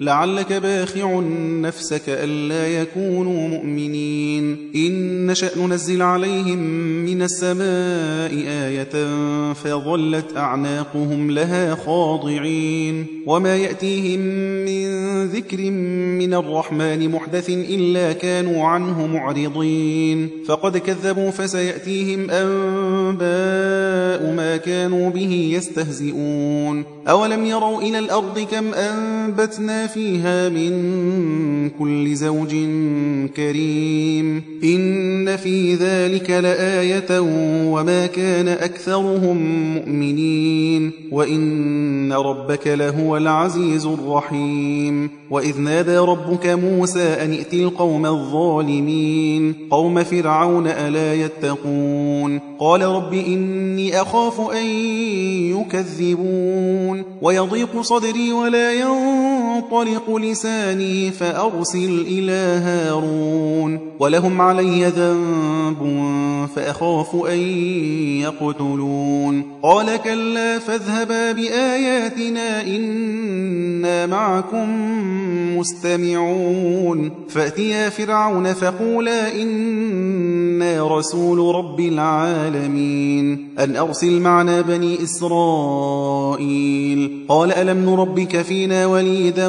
لعلك باخع نفسك ألا يكونوا مؤمنين. إن نشأ ننزل عليهم من السماء آية فظلت أعناقهم لها خاضعين. وما يأتيهم من ذكر من الرحمن محدث إلا كانوا عنه معرضين. فقد كذبوا فسيأتيهم أنباء ما كانوا به يستهزئون. أولم يروا إلى الأرض كم أنبتنا فيها من كل زوج كريم. إن في ذلك لآية وما كان أكثرهم مؤمنين. وإن ربك لهو العزيز الرحيم. وإذ نادى ربك موسى أن ائت القوم الظالمين. قوم فرعون ألا يتقون. قال رب إني أخاف أن يكذبون. ويضيق صدري ولا ينطلق لساني فأرسل إلى هارون ولهم علي ذنب فأخاف أن يقتلون قال كلا فاذهبا بآياتنا إنا معكم مستمعون فأتيا فرعون فقولا إنا رسول رب العالمين أن أرسل معنا بني إسرائيل قال ألم نربك فينا وليدا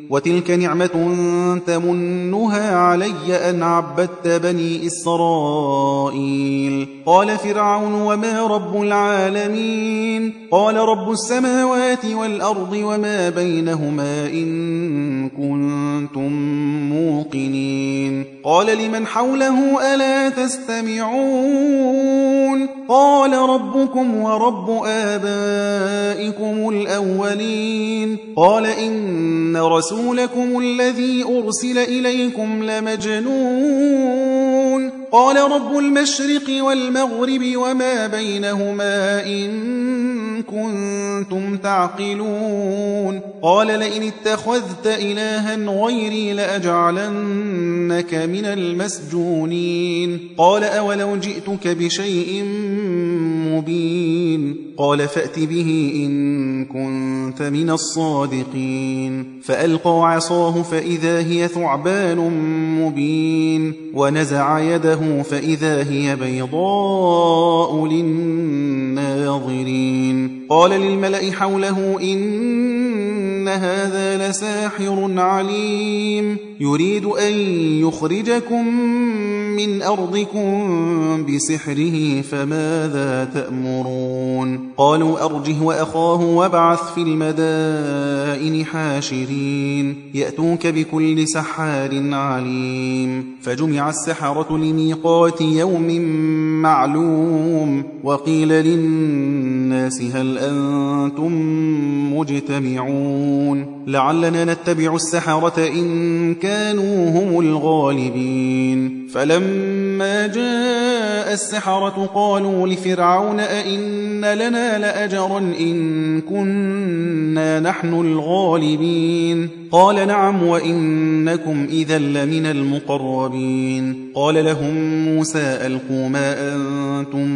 وتلك نعمة تمنها علي أن عبدت بني إسرائيل. قال فرعون وما رب العالمين؟ قال رب السماوات والأرض وما بينهما إن كنتم موقنين. قال لمن حوله ألا تستمعون؟ قال ربكم ورب آبائكم الأولين. قال إن رسولكم الذي أرسل إليكم لمجنون. قال رب المشرق والمغرب وما بينهما إن كنتم تعقلون. قال لئن اتخذت إلها غيري لأجعلنك من المسجونين. قال أولو جئتك بشيء مبين. قال فأت به إن كنت من الصادقين. فألقوا عصاه فإذا هي ثعبان مبين. ونزع يده فإذا هي بيضاء للناظرين. قال للملأ حوله إن هذا لساحر عليم. يريد أن يخرجكم من أرضكم بسحره فماذا تأمرون قالوا أرجه وأخاه وابعث في المدائن حاشرين يأتوك بكل سحار عليم. فجمع السحرة لميقات يوم معلوم وقيل للناس هل أنتم مجتمعون. لعلنا نتبع السحرة إن كانوا هم الغالبين. فلما جاء السحرة قالوا لفرعون أئن لنا لأجرا إن كنا نحن الغالبين؟ قال نعم وإنكم إذا لمن المقربين. قال لهم موسى ألقوا ما أنتم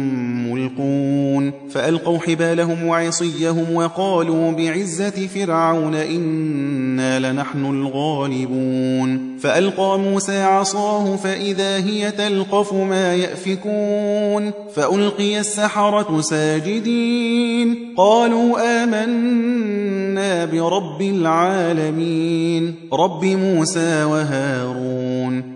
ملقون. فألقوا حبالهم وعصيهم وقالوا بعزة فرعون إنا لنحن الغالبون. فألقى موسى عصاه فإذا هي تلقف ما يأفكون فألقي السحرة ساجدين قالوا آمنا برب العالمين رب موسى وهارون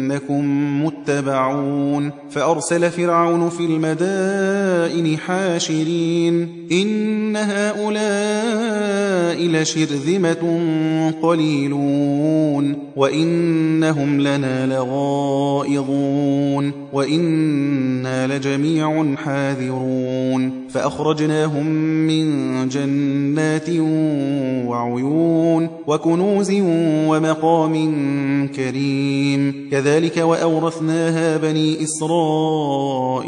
إنكم متبعون فأرسل فرعون في المدائن حاشرين إن هؤلاء لشرذمة قليلون وإنهم لنا لغائظون وإنا لجميع حاذرون فأخرجناهم من جنات وعيون وكنوز ومقام كريم كذلك وأورثناها بني إسرائيل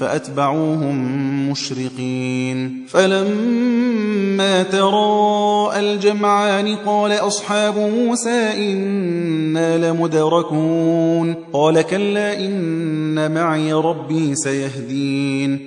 فأتبعوهم مشرقين. فلما تراءى الجمعان قال أصحاب موسى إنا لمدركون. قال كلا إن معي ربي سيهدين.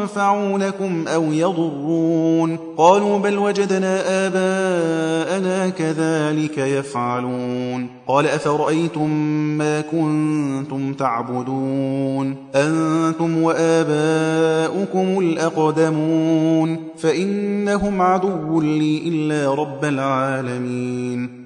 ينفعونكم أو يضرون. قالوا بل وجدنا آباءنا كذلك يفعلون. قال أفرأيتم ما كنتم تعبدون؟ أنتم وآباؤكم الأقدمون. فإنهم عدو لي إلا رب العالمين.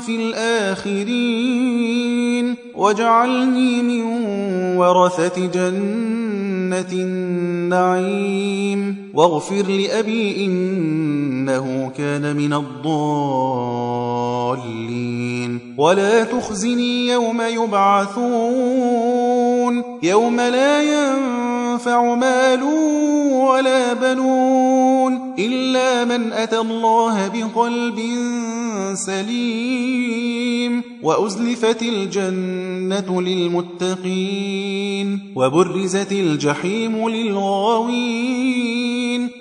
في الآخرين واجعلني من ورثة جنة النعيم واغفر لأبي إنه كان من الضالين. ولا تخزني يوم يبعثون. يوم لا ينفع مال ولا بنون. إلا من أتى الله بقلب سليم وأزلفت الجنة للمتقين وبرزت الجحيم للغاوين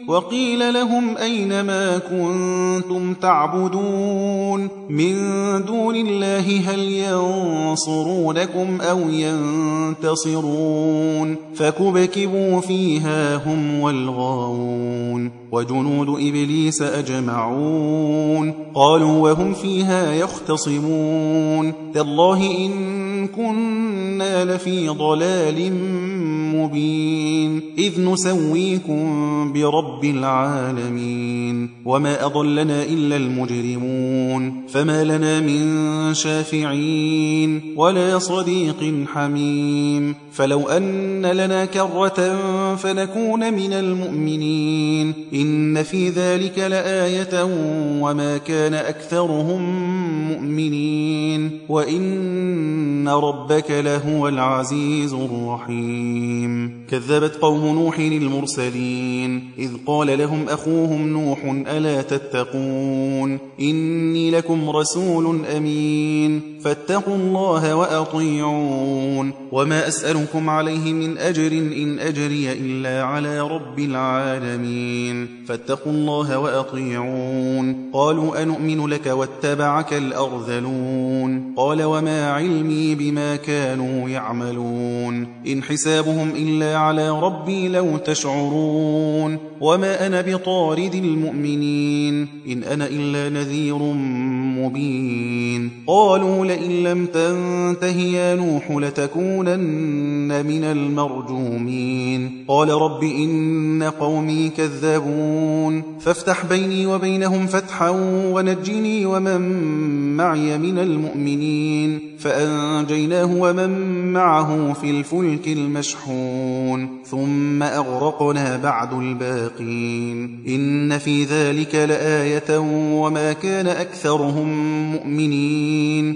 وقيل لهم أين ما كنتم تعبدون من دون الله هل ينصرونكم أو ينتصرون فكبكبوا فيها هم والغاوون وجنود إبليس أجمعون قالوا وهم فيها يختصمون تالله إن كنا لفي ضلال مبين. إذ نسويكم برب العالمين. وما أضلنا إلا المجرمون. فما لنا من شافعين ولا صديق حميم. فلو أن لنا كرة فنكون من المؤمنين. إن في ذلك لآية وما كان أكثرهم مؤمنين. وإن ربك لهو العزيز الرحيم. حميم كذبت قوم نوح المرسلين إذ قال لهم أخوهم نوح ألا تتقون؟ إني لكم رسول أمين فاتقوا الله وأطيعون. وما أسألكم عليه من أجر إن أجري إلا على رب العالمين فاتقوا الله وأطيعون. قالوا أنؤمن لك واتبعك الأرذلون؟ قال وما علمي بما كانوا يعملون. إن حسابهم إلا على ربي لو تشعرون وما أنا بطارد المؤمنين إن أنا إلا نذير مبين قالوا لئن لم تنته يا نوح لتكونن من المرجومين قال رب إن قومي كذبون فافتح بيني وبينهم فتحا ونجني ومن معي من المؤمنين فأنجيناه ومن معه في الفلك المشحون ثم أغرقنا بعد الباقين. إن في ذلك لآية وما كان أكثرهم مؤمنين.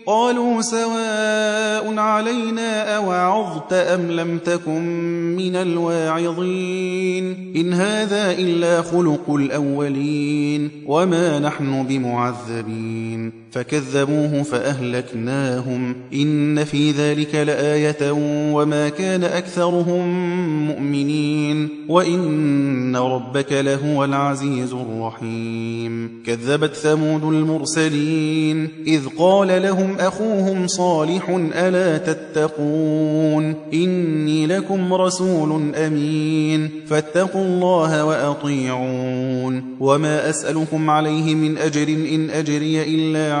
قالوا سواء علينا أوعظت أم لم تكن من الواعظين إن هذا إلا خلق الأولين وما نحن بمعذبين فكذبوه فأهلكناهم. إن في ذلك لآية وما كان أكثرهم مؤمنين. وإن ربك لهو العزيز الرحيم. كذبت ثمود المرسلين. إذ قال لهم أخوهم صالح ألا تتقون. إني لكم رسول أمين. فاتقوا الله وأطيعون. وما أسألكم عليه من أجر إن أجري إلا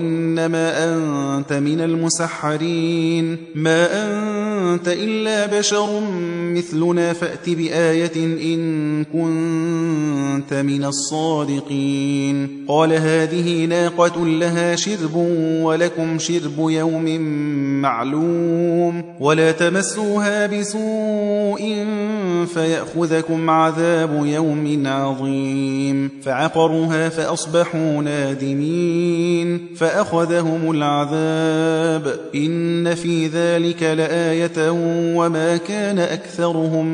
إنما أنت من المسحرين. ما أنت إلا بشر مثلنا فأت بآية إن كنت من الصادقين. قال هذه ناقة لها شرب ولكم شرب يوم معلوم. ولا تمسوها بسوء فيأخذكم عذاب يوم عظيم. فعقروها فأصبحوا نادمين. فأخذهم العذاب. إن في ذلك لآية وما كان أكثرهم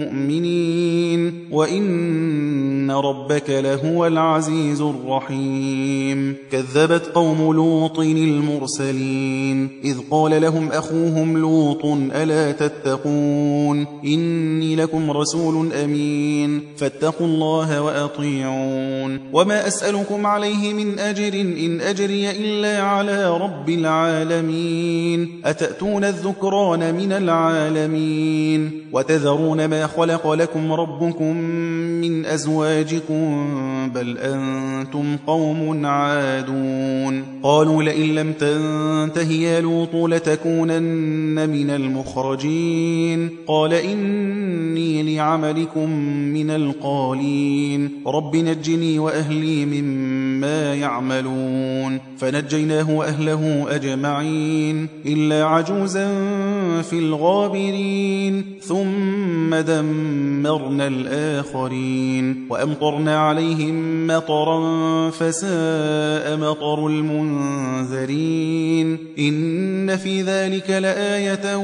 مؤمنين. وإن ربك لهو العزيز الرحيم. كذبت قوم لوط المرسلين. إذ قال لهم أخوهم لوط ألا تتقون؟ إني لكم رسول أمين. فاتقوا الله وأطيعون. وما أسألكم عليه من أجر. إن أجري إلا على رب العالمين. أتأتون الذكران من العالمين؟ وتذرون ما خلق لكم ربكم من أزواجكم؟ بل أنتم قوم عادون. قالوا لئن لم تنته يا لوط لتكونن من المخرجين. قال إني لعملكم من القالين. رب نجني وأهلي مما يعملون. فنجيناه وأهله أجمعين إلا عجوزا في الغابرين ثم دمرنا الآخرين. وأمطرنا عليهم مطرا فساء مطر المنذرين. إن في ذلك لآية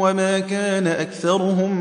وما كان أكثرهم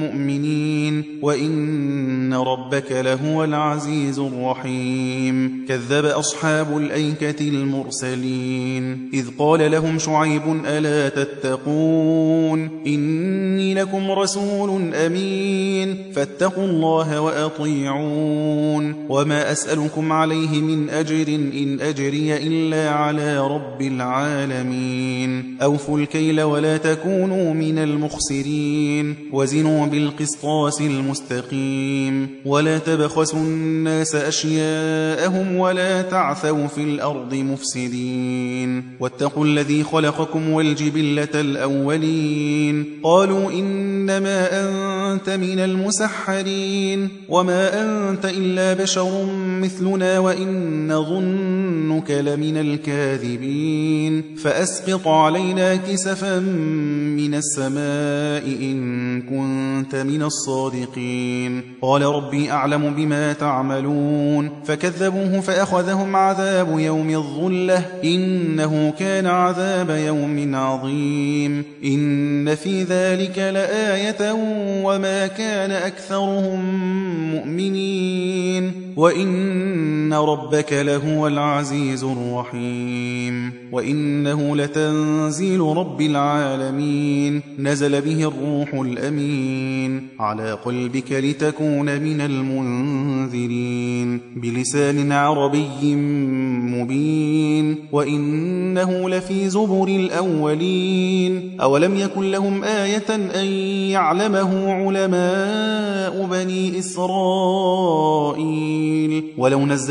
مؤمنين. وإن ربك لهو العزيز الرحيم. كذب أصحاب الأيكة المرسلين. إذ قال لهم شعيب ألا تتقون؟ إني لكم رسول أمين. فاتقوا الله وأطيعون. وما أسألكم عليه من أجر إن أجري إلا على رب العالمين. أوفوا الكيل ولا تكونوا من المخسرين. وزنوا بالقسطاس المستقيم. ولا تبخسوا الناس أشياءهم ولا تعثوا في الأرض مفسدين واتقوا الذي خلقكم والجبلة الأولين. قالوا إنما أنت من المسحرين. وما أنت إلا بشر مثلنا وإن ظنك لمن الكاذبين. فأسقط علينا كسفا من السماء إن كنت من الصادقين. قال ربي أعلم بما تعملون. فكذبوه فأخذهم عذاب يوم الظلة إنه كان عذاب يوم عظيم إن في ذلك لآية وما كان أكثرهم مؤمنين وإن ربك لهو العزيز الرحيم وإنه لتنزيل رب العالمين نزل به الروح الأمين على قلبك لتكون من المنذرين بلسان عربي مبين وإنه لفي زبر الأولين أولم يكن لهم آية أن يعلمه علماء بني إسرائيل ولو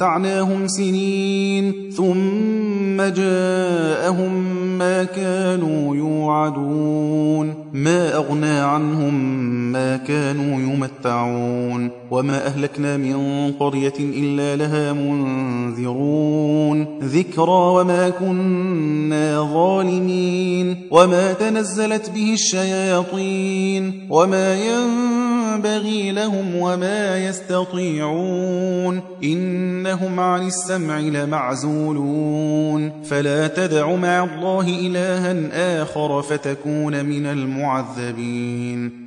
متعناهم سنين ثم جاءهم ما كانوا يوعدون. ما أغنى عنهم ما كانوا يمتعون وما أهلكنا من قرية إلا لها منذرون ذكرى وما كنا ظالمين وما تنزلت به الشياطين وما ينبغي لهم وما يستطيعون إنهم عن السمع لمعزولون فلا تدع مع الله إلها آخر فتكون من المعذبين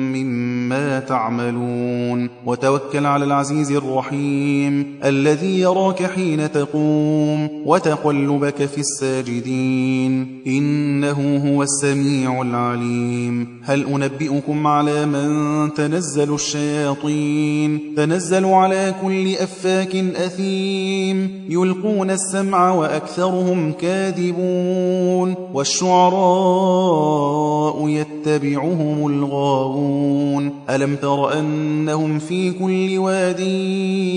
مما تعملون. وتوكل على العزيز الرحيم الذي يراك حين تقوم وتقلبك في الساجدين. إنه هو السميع العليم. هل أنبئكم على من تنزل الشياطين؟ تنزل على كل أفاك أثيم. يلقون السمع وأكثرهم كاذبون. والشعراء يتبعهم الغاوون. ألم تر أنهم في كل واد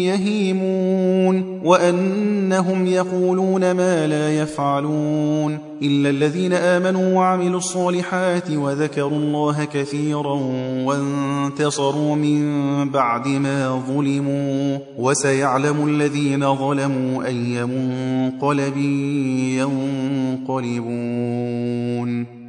يهيمون؟ وأنهم يقولون ما لا يفعلون. إلا الذين آمنوا وعملوا الصالحات وذكروا الله كثيرا وانتصروا من بعد ما ظلموا. وسيعلم الذين ظلموا أي منقلب ينقلبون.